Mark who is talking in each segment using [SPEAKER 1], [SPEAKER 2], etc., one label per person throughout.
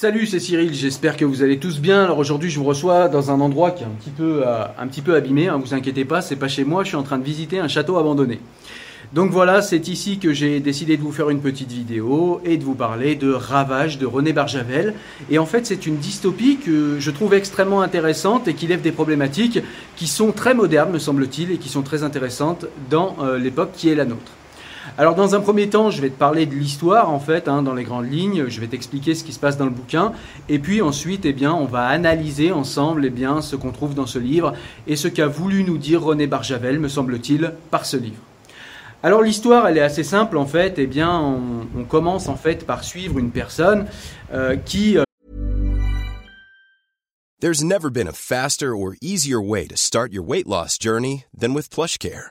[SPEAKER 1] Salut, c'est Cyril, j'espère que vous allez tous bien. Alors aujourd'hui, je vous reçois dans un endroit qui est un petit peu, euh, un petit peu abîmé, hein, vous inquiétez pas, c'est pas chez moi, je suis en train de visiter un château abandonné. Donc voilà, c'est ici que j'ai décidé de vous faire une petite vidéo et de vous parler de Ravage de René Barjavel. Et en fait, c'est une dystopie que je trouve extrêmement intéressante et qui lève des problématiques qui sont très modernes, me semble-t-il, et qui sont très intéressantes dans euh, l'époque qui est la nôtre. Alors dans un premier temps, je vais te parler de l'histoire en fait, hein, dans les grandes lignes. Je vais t'expliquer ce qui se passe dans le bouquin, et puis ensuite, eh bien, on va analyser ensemble, eh bien, ce qu'on trouve dans ce livre et ce qu'a voulu nous dire René Barjavel, me semble-t-il, par ce livre. Alors l'histoire, elle est assez simple en fait. Eh bien, on, commence en fait par suivre une personne euh, qui euh,
[SPEAKER 2] There's never been a faster or easier way to start your weight loss journey than with PlushCare.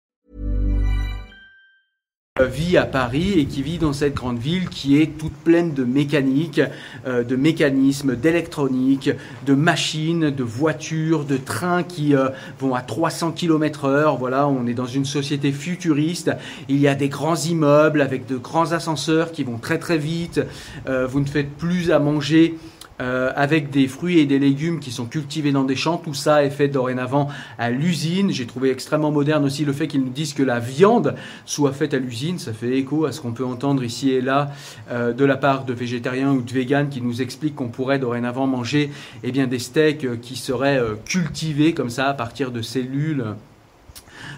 [SPEAKER 1] Vit à Paris et qui vit dans cette grande ville qui est toute pleine de mécanique, euh, de mécanismes, d'électronique, de machines, de voitures, de trains qui euh, vont à 300 km heure. Voilà, on est dans une société futuriste. Il y a des grands immeubles avec de grands ascenseurs qui vont très très vite. Euh, vous ne faites plus à manger euh, avec des fruits et des légumes qui sont cultivés dans des champs. Tout ça est fait dorénavant à l'usine. J'ai trouvé extrêmement moderne aussi le fait qu'ils nous disent que la viande soit faite à l'usine. Ça fait écho à ce qu'on peut entendre ici et là euh, de la part de végétariens ou de véganes qui nous expliquent qu'on pourrait dorénavant manger eh bien, des steaks euh, qui seraient cultivés comme ça à partir de cellules.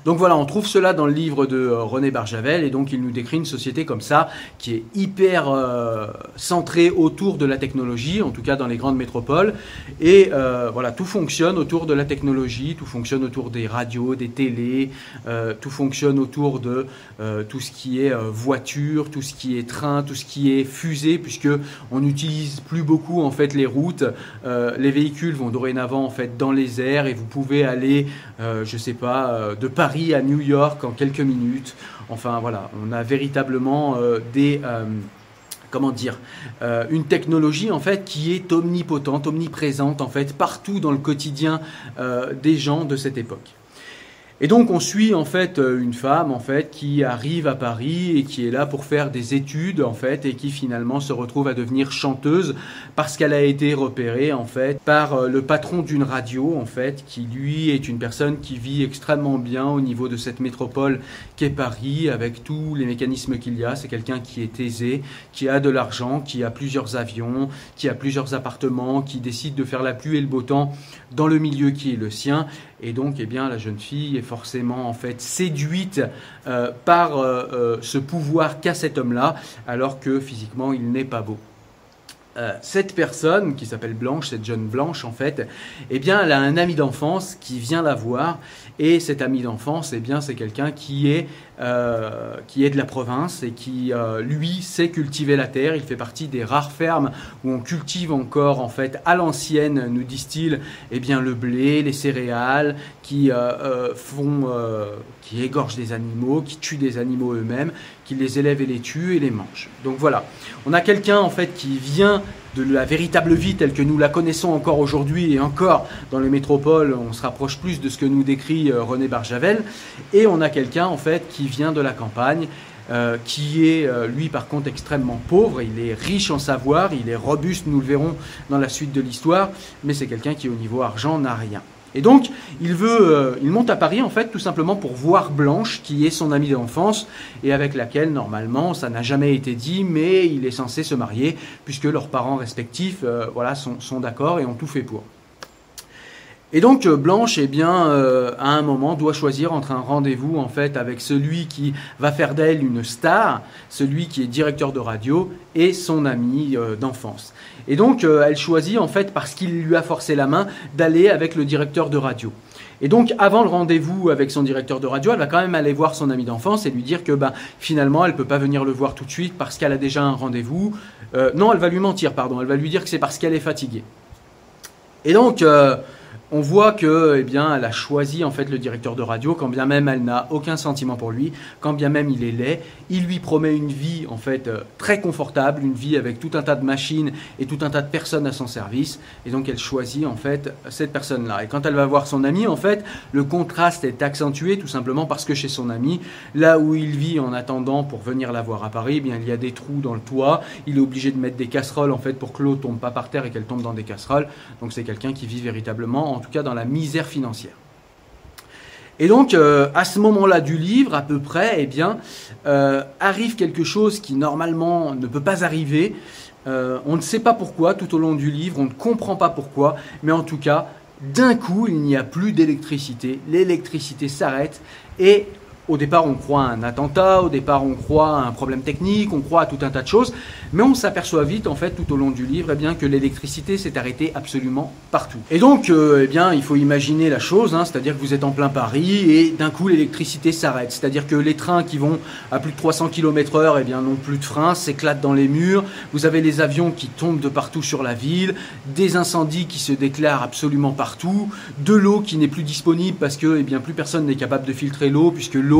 [SPEAKER 1] Donc voilà, on trouve cela dans le livre de euh, René Barjavel et donc il nous décrit une société comme ça qui est hyper euh, centrée autour de la technologie, en tout cas dans les grandes métropoles. Et euh, voilà, tout fonctionne autour de la technologie, tout fonctionne autour des radios, des télés, tout fonctionne autour de tout ce qui est voiture, tout ce qui est train, tout ce qui est fusée, puisque on n'utilise plus beaucoup en fait les routes. Les véhicules vont dorénavant en fait dans les airs et vous pouvez aller, je sais pas, de Paris à New York en quelques minutes. Enfin voilà, on a véritablement euh, des euh, comment dire, euh, une technologie en fait qui est omnipotente, omniprésente en fait partout dans le quotidien des gens de cette époque. Et donc on suit en fait euh, une femme en fait qui arrive à Paris et qui est là pour faire des études en fait et qui finalement se retrouve à devenir chanteuse parce qu'elle a été repérée en fait par euh, le patron d'une radio en fait qui lui est une personne qui vit extrêmement bien au niveau de cette métropole qu'est Paris avec tous les mécanismes qu'il y a. C'est quelqu'un qui est aisé, qui a de l'argent, qui a plusieurs avions, qui a plusieurs appartements, qui décide de faire la pluie et le beau temps dans le milieu qui est le sien et donc, eh bien, la jeune fille est forcément en fait séduite euh, par euh, euh, ce pouvoir qu'a cet homme-là, alors que physiquement, il n'est pas beau. cette personne qui s'appelle Blanche, cette jeune Blanche en fait, eh bien, elle a un ami d'enfance qui vient la voir et cet ami d'enfance, eh bien, c'est quelqu'un qui est euh, qui est de la province et qui, euh, lui, sait cultiver la terre. Il fait partie des rares fermes où on cultive encore, en fait, à l'ancienne, nous disent-ils, eh bien, le blé, les céréales, qui euh, font, qui égorgent des animaux, qui tuent des animaux eux-mêmes, qui les élèvent et les tuent et les mangent. Donc voilà, on a quelqu'un, en fait, qui vient de la véritable vie telle que nous la connaissons encore aujourd'hui et encore dans les métropoles, on se rapproche plus de ce que nous décrit euh, René Barjavel. Et on a quelqu'un en fait qui vient de la campagne, euh, qui est euh, lui par contre extrêmement pauvre. Il est riche en savoir, il est robuste, nous le verrons dans la suite de l'histoire, mais c'est quelqu'un qui au niveau argent n'a rien. Et donc, il veut, euh, il monte à Paris en fait tout simplement pour voir Blanche, qui est son amie d'enfance et avec laquelle normalement ça n'a jamais été dit, mais il est censé se marier puisque leurs parents respectifs, euh, voilà, sont, sont d'accord et ont tout fait pour. Et donc euh, Blanche, eh bien, euh, à un moment, doit choisir entre un rendez-vous en fait avec celui qui va faire d'elle une star, celui qui est directeur de radio, et son ami euh, d'enfance. Et donc elle choisit en fait parce qu'il lui a forcé la main d'aller avec le directeur de radio. Et donc, avant le rendez-vous avec son directeur de radio, elle va quand même aller voir son ami d'enfance et lui dire que ben, finalement, elle ne peut pas venir le voir tout de suite parce qu'elle a déjà un rendez-vous. non, elle va lui mentir, pardon. Elle va lui dire que c'est parce qu'elle est fatiguée. Et donc, on voit que, eh bien, elle a choisi en fait le directeur de radio, quand bien même elle n'a aucun sentiment pour lui, quand bien même il est laid. Il lui promet une vie en fait euh, très confortable, une vie avec tout un tas de machines et tout un tas de personnes à son service. Et donc elle choisit en fait cette personne-là. Et quand elle va voir son ami, en fait, le contraste est accentué tout simplement parce que chez son ami, là où il vit en attendant pour venir la voir à Paris, eh bien il y a des trous dans le toit. Il est obligé de mettre des casseroles en fait pour que l'eau tombe pas par terre et qu'elle tombe dans des casseroles. Donc c'est quelqu'un qui vit véritablement en tout cas dans la misère financière. Et donc, euh, à ce moment-là du livre, à peu près, eh bien, euh, arrive quelque chose qui normalement ne peut pas arriver. Euh, on ne sait pas pourquoi tout au long du livre, on ne comprend pas pourquoi, mais en tout cas, d'un coup, il n'y a plus d'électricité. L'électricité s'arrête et au départ, on croit à un attentat, au départ, on croit à un problème technique, on croit à tout un tas de choses, mais on s'aperçoit vite, en fait, tout au long du livre, eh bien, que l'électricité s'est arrêtée absolument partout. Et donc, euh, eh bien, il faut imaginer la chose, hein, c'est-à-dire que vous êtes en plein Paris et d'un coup, l'électricité s'arrête. C'est-à-dire que les trains qui vont à plus de 300 km/h, eh n'ont plus de frein, s'éclatent dans les murs. Vous avez les avions qui tombent de partout sur la ville, des incendies qui se déclarent absolument partout, de l'eau qui n'est plus disponible parce que, eh bien, plus personne n'est capable de filtrer l'eau puisque l'eau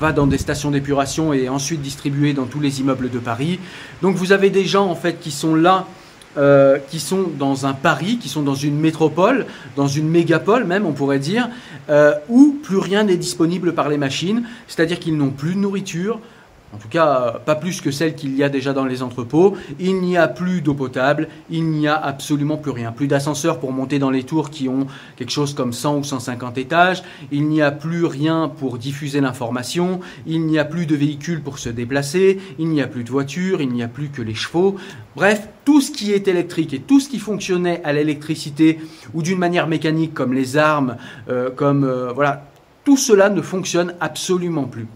[SPEAKER 1] va dans des stations d'épuration et ensuite distribuée dans tous les immeubles de Paris. Donc vous avez des gens en fait qui sont là euh, qui sont dans un Paris, qui sont dans une métropole, dans une mégapole même, on pourrait dire, euh, où plus rien n'est disponible par les machines, c'est-à-dire qu'ils n'ont plus de nourriture, en tout cas pas plus que celle qu'il y a déjà dans les entrepôts. Il n'y a plus d'eau potable, il n'y a absolument plus rien. Plus d'ascenseurs pour monter dans les tours qui ont quelque chose comme 100 ou 150 étages, il n'y a plus rien pour diffuser l'information, il n'y a plus de véhicules pour se déplacer, il n'y a plus de voitures, il n'y a plus que les chevaux. Bref, tout ce qui est électrique et tout ce qui fonctionnait à l'électricité ou d'une manière mécanique comme les armes, euh, comme euh, voilà, tout cela ne fonctionne absolument plus.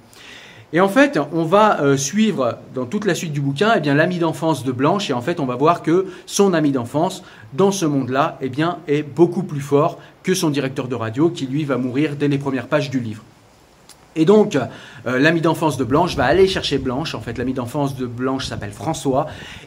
[SPEAKER 1] Et en fait, on va euh, suivre dans toute la suite du bouquin eh bien l'ami d'enfance de Blanche et en fait, on va voir que son ami d'enfance dans ce monde-là eh bien est beaucoup plus fort que son directeur de radio qui lui va mourir dès les premières pages du livre. Et donc, euh, l'ami d'enfance de Blanche va aller chercher Blanche. En fait, l'ami d'enfance de Blanche s'appelle François.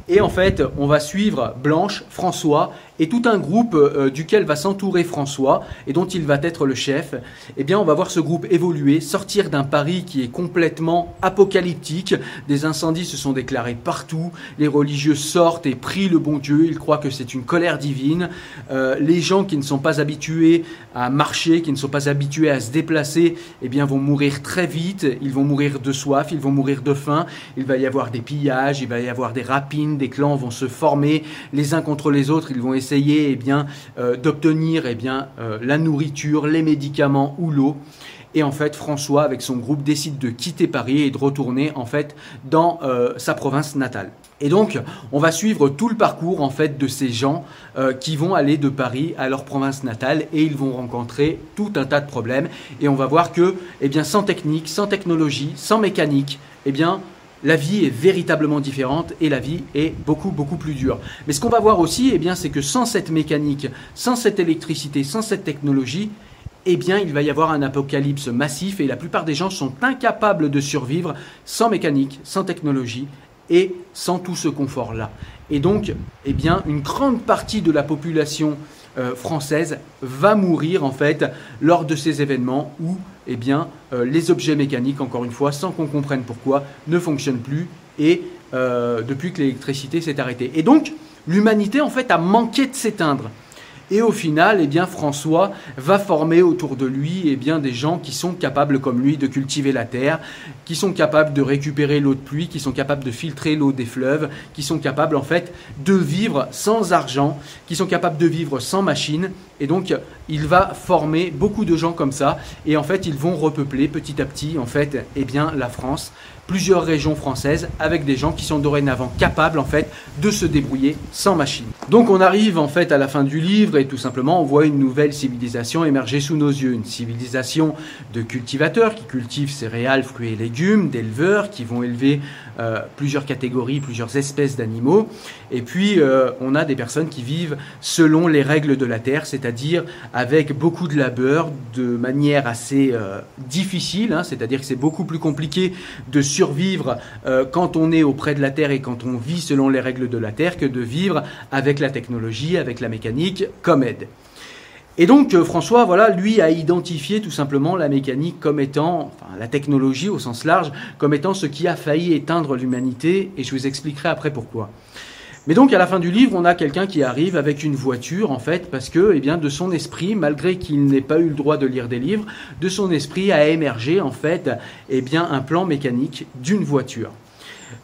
[SPEAKER 1] Et en fait, on va suivre Blanche, François et tout un groupe euh, duquel va s'entourer François et dont il va être le chef, eh bien on va voir ce groupe évoluer, sortir d'un Paris qui est complètement apocalyptique. Des incendies se sont déclarés partout, les religieux sortent et prient le bon Dieu, ils croient que c'est une colère divine. Euh, les gens qui ne sont pas habitués à marcher, qui ne sont pas habitués à se déplacer, eh bien vont mourir très vite, ils vont mourir de soif, ils vont mourir de faim, il va y avoir des pillages, il va y avoir des rapines, des clans vont se former les uns contre les autres, ils vont essayer essayer eh bien, euh, d'obtenir eh bien, euh, la nourriture, les médicaments ou l'eau. Et en fait, François, avec son groupe, décide de quitter Paris et de retourner en fait dans euh, sa province natale. Et donc, on va suivre tout le parcours en fait de ces gens qui vont aller de Paris à leur province natale et ils vont rencontrer tout un tas de problèmes. Et on va voir que, eh bien, sans technique, sans technologie, sans mécanique, eh bien, la vie est véritablement différente et la vie est beaucoup beaucoup plus dure. Mais ce qu'on va voir aussi, eh bien, c'est que sans cette mécanique, sans cette électricité, sans cette technologie, eh bien, il va y avoir un apocalypse massif et la plupart des gens sont incapables de survivre sans mécanique, sans technologie et sans tout ce confort-là. Et donc, eh une grande partie de la population euh, française va mourir en fait lors de ces événements où eh bien, euh, les objets mécaniques, encore une fois, sans qu'on comprenne pourquoi, ne fonctionnent plus et euh, depuis que l'électricité s'est arrêtée. Et donc, l'humanité en fait a manqué de s'éteindre. Et au final, eh bien, François va former autour de lui eh bien, des gens qui sont capables, comme lui, de cultiver la terre, qui sont capables de récupérer l'eau de pluie, qui sont capables de filtrer l'eau des fleuves, qui sont capables, en fait, de vivre sans argent, qui sont capables de vivre sans machine. Et donc, il va former beaucoup de gens comme ça. Et en fait, ils vont repeupler petit à petit, en fait, eh bien, la France plusieurs régions françaises avec des gens qui sont dorénavant capables en fait de se débrouiller sans machine. Donc on arrive en fait à la fin du livre et tout simplement on voit une nouvelle civilisation émerger sous nos yeux, une civilisation de cultivateurs qui cultivent céréales, fruits et légumes, d'éleveurs qui vont élever euh, plusieurs catégories, plusieurs espèces d'animaux et puis euh, on a des personnes qui vivent selon les règles de la terre, c'est-à-dire avec beaucoup de labeur, de manière assez euh, difficile, hein, c'est-à-dire que c'est beaucoup plus compliqué de survivre euh, quand on est auprès de la Terre et quand on vit selon les règles de la Terre que de vivre avec la technologie, avec la mécanique comme aide. Et donc euh, François, voilà, lui a identifié tout simplement la mécanique comme étant, enfin la technologie au sens large, comme étant ce qui a failli éteindre l'humanité, et je vous expliquerai après pourquoi. Mais donc à la fin du livre, on a quelqu'un qui arrive avec une voiture en fait parce que eh bien de son esprit, malgré qu'il n'ait pas eu le droit de lire des livres, de son esprit a émergé en fait eh bien un plan mécanique d'une voiture.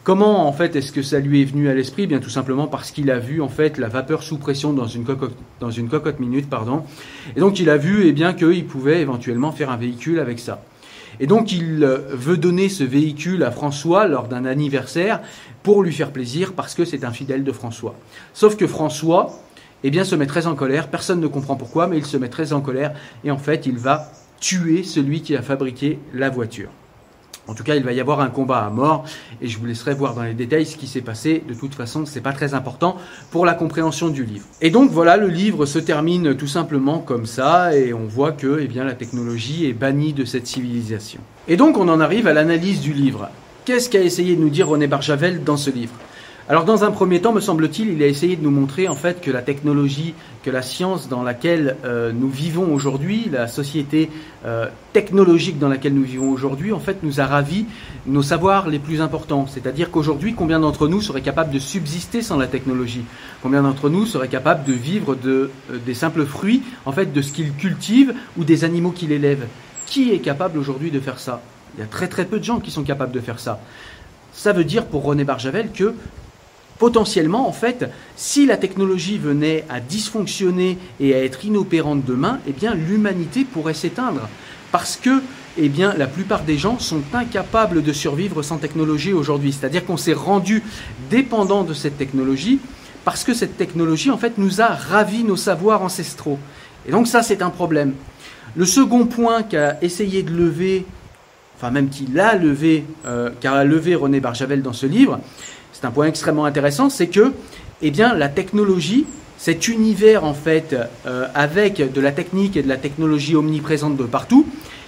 [SPEAKER 1] Comment en fait est-ce que ça lui est venu à l'esprit? Eh Bien tout simplement parce qu'il a vu en fait la vapeur sous pression dans une cocotte, dans une cocotte minute pardon. Et donc il a vu eh bien qu'il pouvait éventuellement faire un véhicule avec ça. Et donc il euh, veut donner ce véhicule à François lors d'un anniversaire pour lui faire plaisir parce que c'est un fidèle de François. Sauf que François, eh bien, se met très en colère. Personne ne comprend pourquoi, mais il se met très en colère et en fait, il va tuer celui qui a fabriqué la voiture. En tout cas, il va y avoir un combat à mort et je vous laisserai voir dans les détails ce qui s'est passé. De toute façon, ce n'est pas très important pour la compréhension du livre. Et donc voilà, le livre se termine tout simplement comme ça et on voit que eh la technologie est bannie de cette civilisation. Et donc on en arrive à l'analyse du livre. Qu'est-ce qu'a essayé de nous dire René Barjavel dans ce livre? Alors dans un premier temps, me semble-t-il, il a essayé de nous montrer en fait que la technologie, que la science dans laquelle euh, nous vivons aujourd'hui, la société euh, technologique dans laquelle nous vivons aujourd'hui, en fait, nous a ravi nos savoirs les plus importants. C'est-à-dire qu'aujourd'hui, combien d'entre nous seraient capables de subsister sans la technologie? Combien d'entre nous seraient capables de vivre de, euh, des simples fruits, en fait, de ce qu'ils cultivent ou des animaux qu'ils élèvent Qui est capable aujourd'hui de faire ça? Il y a très très peu de gens qui sont capables de faire ça. Ça veut dire pour René Barjavel que potentiellement, en fait, si la technologie venait à dysfonctionner et à être inopérante demain, eh bien, l'humanité pourrait s'éteindre. Parce que, eh la plupart des gens sont incapables de survivre sans technologie aujourd'hui. C'est-à-dire qu'on s'est rendu dépendant de cette technologie parce que cette technologie, en fait, nous a ravi nos savoirs ancestraux. Et donc ça, c'est un problème. Le second point qu'a essayé de lever, enfin même qu'il a levé, euh, qu'a levé René Barjavel dans ce livre, c'est un point extrêmement intéressant, c'est que eh bien, la technologie, cet univers en fait, euh, avec de la technique et de la technologie omniprésente de partout,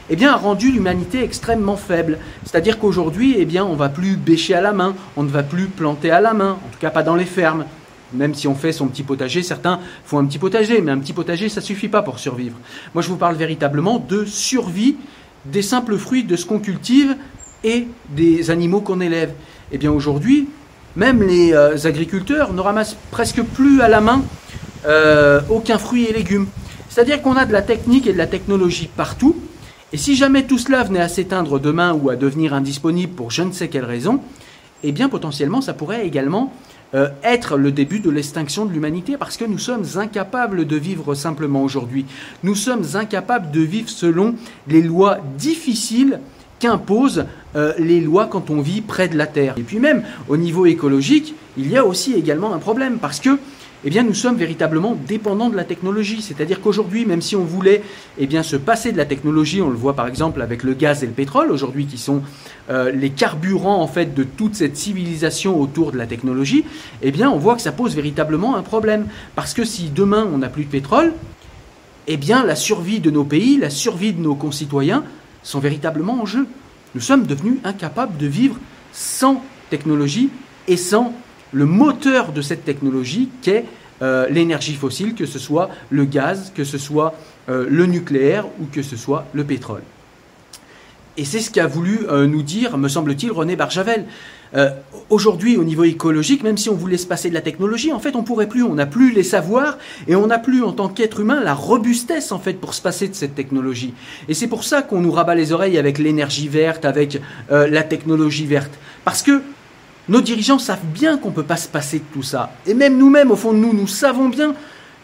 [SPEAKER 1] eh bien, a rendu l'humanité extrêmement faible. C'est-à-dire qu'aujourd'hui, eh bien, on va plus bêcher à la main, on ne va plus planter à la main, en tout cas pas dans les fermes. Même si on fait son petit potager, certains font un petit potager, mais un petit potager, ça suffit pas pour survivre. Moi, je vous parle véritablement de survie des simples fruits de ce qu'on cultive et des animaux qu'on élève. Eh bien, aujourd'hui, même les euh, agriculteurs ne ramassent presque plus à la main euh, aucun fruit et légumes. C'est-à-dire qu'on a de la technique et de la technologie partout. Et si jamais tout cela venait à s'éteindre demain ou à devenir indisponible pour je ne sais quelle raison, eh bien potentiellement ça pourrait également euh, être le début de l'extinction de l'humanité parce que nous sommes incapables de vivre simplement aujourd'hui. Nous sommes incapables de vivre selon les lois difficiles qu'imposent euh, les lois quand on vit près de la Terre. Et puis même au niveau écologique, il y a aussi également un problème parce que eh nous sommes véritablement dépendants de la technologie. C'est-à-dire qu'aujourd'hui, même si on voulait eh se passer de la technologie, on le voit par exemple avec le gaz et le pétrole, aujourd'hui qui sont euh, les carburants en fait de toute cette civilisation autour de la technologie, eh bien, on voit que ça pose véritablement un problème. Parce que si demain on n'a plus de pétrole, eh bien, la survie de nos pays, la survie de nos concitoyens sont véritablement en jeu. Nous sommes devenus incapables de vivre sans technologie et sans le moteur de cette technologie qu'est euh, l'énergie fossile, que ce soit le gaz, que ce soit euh, le nucléaire ou que ce soit le pétrole. Et c'est ce qu'a voulu euh, nous dire, me semble-t-il, René Barjavel. Aujourd'hui, au niveau écologique, même si on voulait se passer de la technologie, en fait, on pourrait plus. On n'a plus les savoirs et on n'a plus, en tant qu'être humain, la robustesse, en fait, pour se passer de cette technologie. Et c'est pour ça qu'on nous rabat les oreilles avec l'énergie verte, avec la technologie verte. Parce que nos dirigeants savent bien qu'on ne peut pas se passer de tout ça. Et même nous-mêmes, au fond de nous, nous savons bien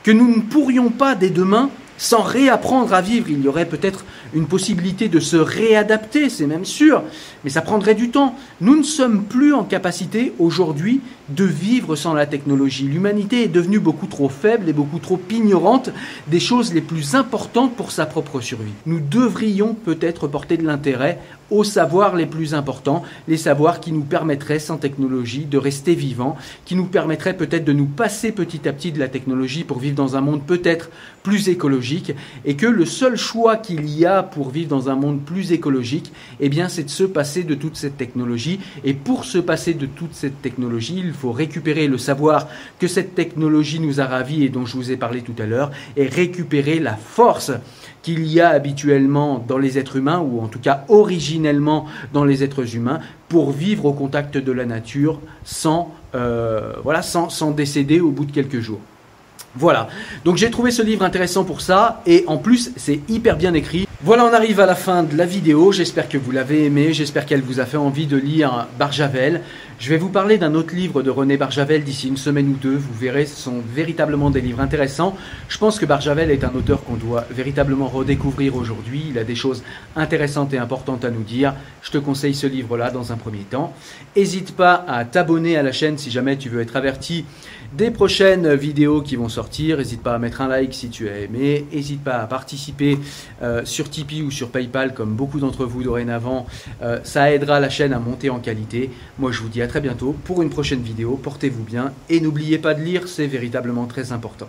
[SPEAKER 1] que nous ne pourrions pas dès demain sans réapprendre à vivre. Il y aurait peut-être une possibilité de se réadapter, c'est même sûr, mais ça prendrait du temps. Nous ne sommes plus en capacité aujourd'hui de vivre sans la technologie. L'humanité est devenue beaucoup trop faible et beaucoup trop ignorante des choses les plus importantes pour sa propre survie. Nous devrions peut-être porter de l'intérêt aux savoirs les plus importants, les savoirs qui nous permettraient sans technologie de rester vivants, qui nous permettraient peut-être de nous passer petit à petit de la technologie pour vivre dans un monde peut-être plus écologique, et que le seul choix qu'il y a pour vivre dans un monde plus écologique, eh bien c'est de se passer de toute cette technologie, et pour se passer de toute cette technologie, il faut récupérer le savoir que cette technologie nous a ravis et dont je vous ai parlé tout à l'heure, et récupérer la force qu'il y a habituellement dans les êtres humains, ou en tout cas originellement dans les êtres humains, pour vivre au contact de la nature sans, euh, voilà, sans, sans décéder au bout de quelques jours. Voilà, donc j'ai trouvé ce livre intéressant pour ça, et en plus c'est hyper bien écrit. Voilà, on arrive à la fin de la vidéo. J'espère que vous l'avez aimé. J'espère qu'elle vous a fait envie de lire Barjavel. Je vais vous parler d'un autre livre de René Barjavel d'ici une semaine ou deux. Vous verrez, ce sont véritablement des livres intéressants. Je pense que Barjavel est un auteur qu'on doit véritablement redécouvrir aujourd'hui. Il a des choses intéressantes et importantes à nous dire. Je te conseille ce livre-là dans un premier temps. N'hésite pas à t'abonner à la chaîne si jamais tu veux être averti des prochaines vidéos qui vont sortir. N'hésite pas à mettre un like si tu as aimé. N'hésite pas à participer euh, sur Tipeee ou sur PayPal comme beaucoup d'entre vous dorénavant. Euh, ça aidera la chaîne à monter en qualité. Moi je vous dis à très bientôt pour une prochaine vidéo. Portez-vous bien et n'oubliez pas de lire, c'est véritablement très important.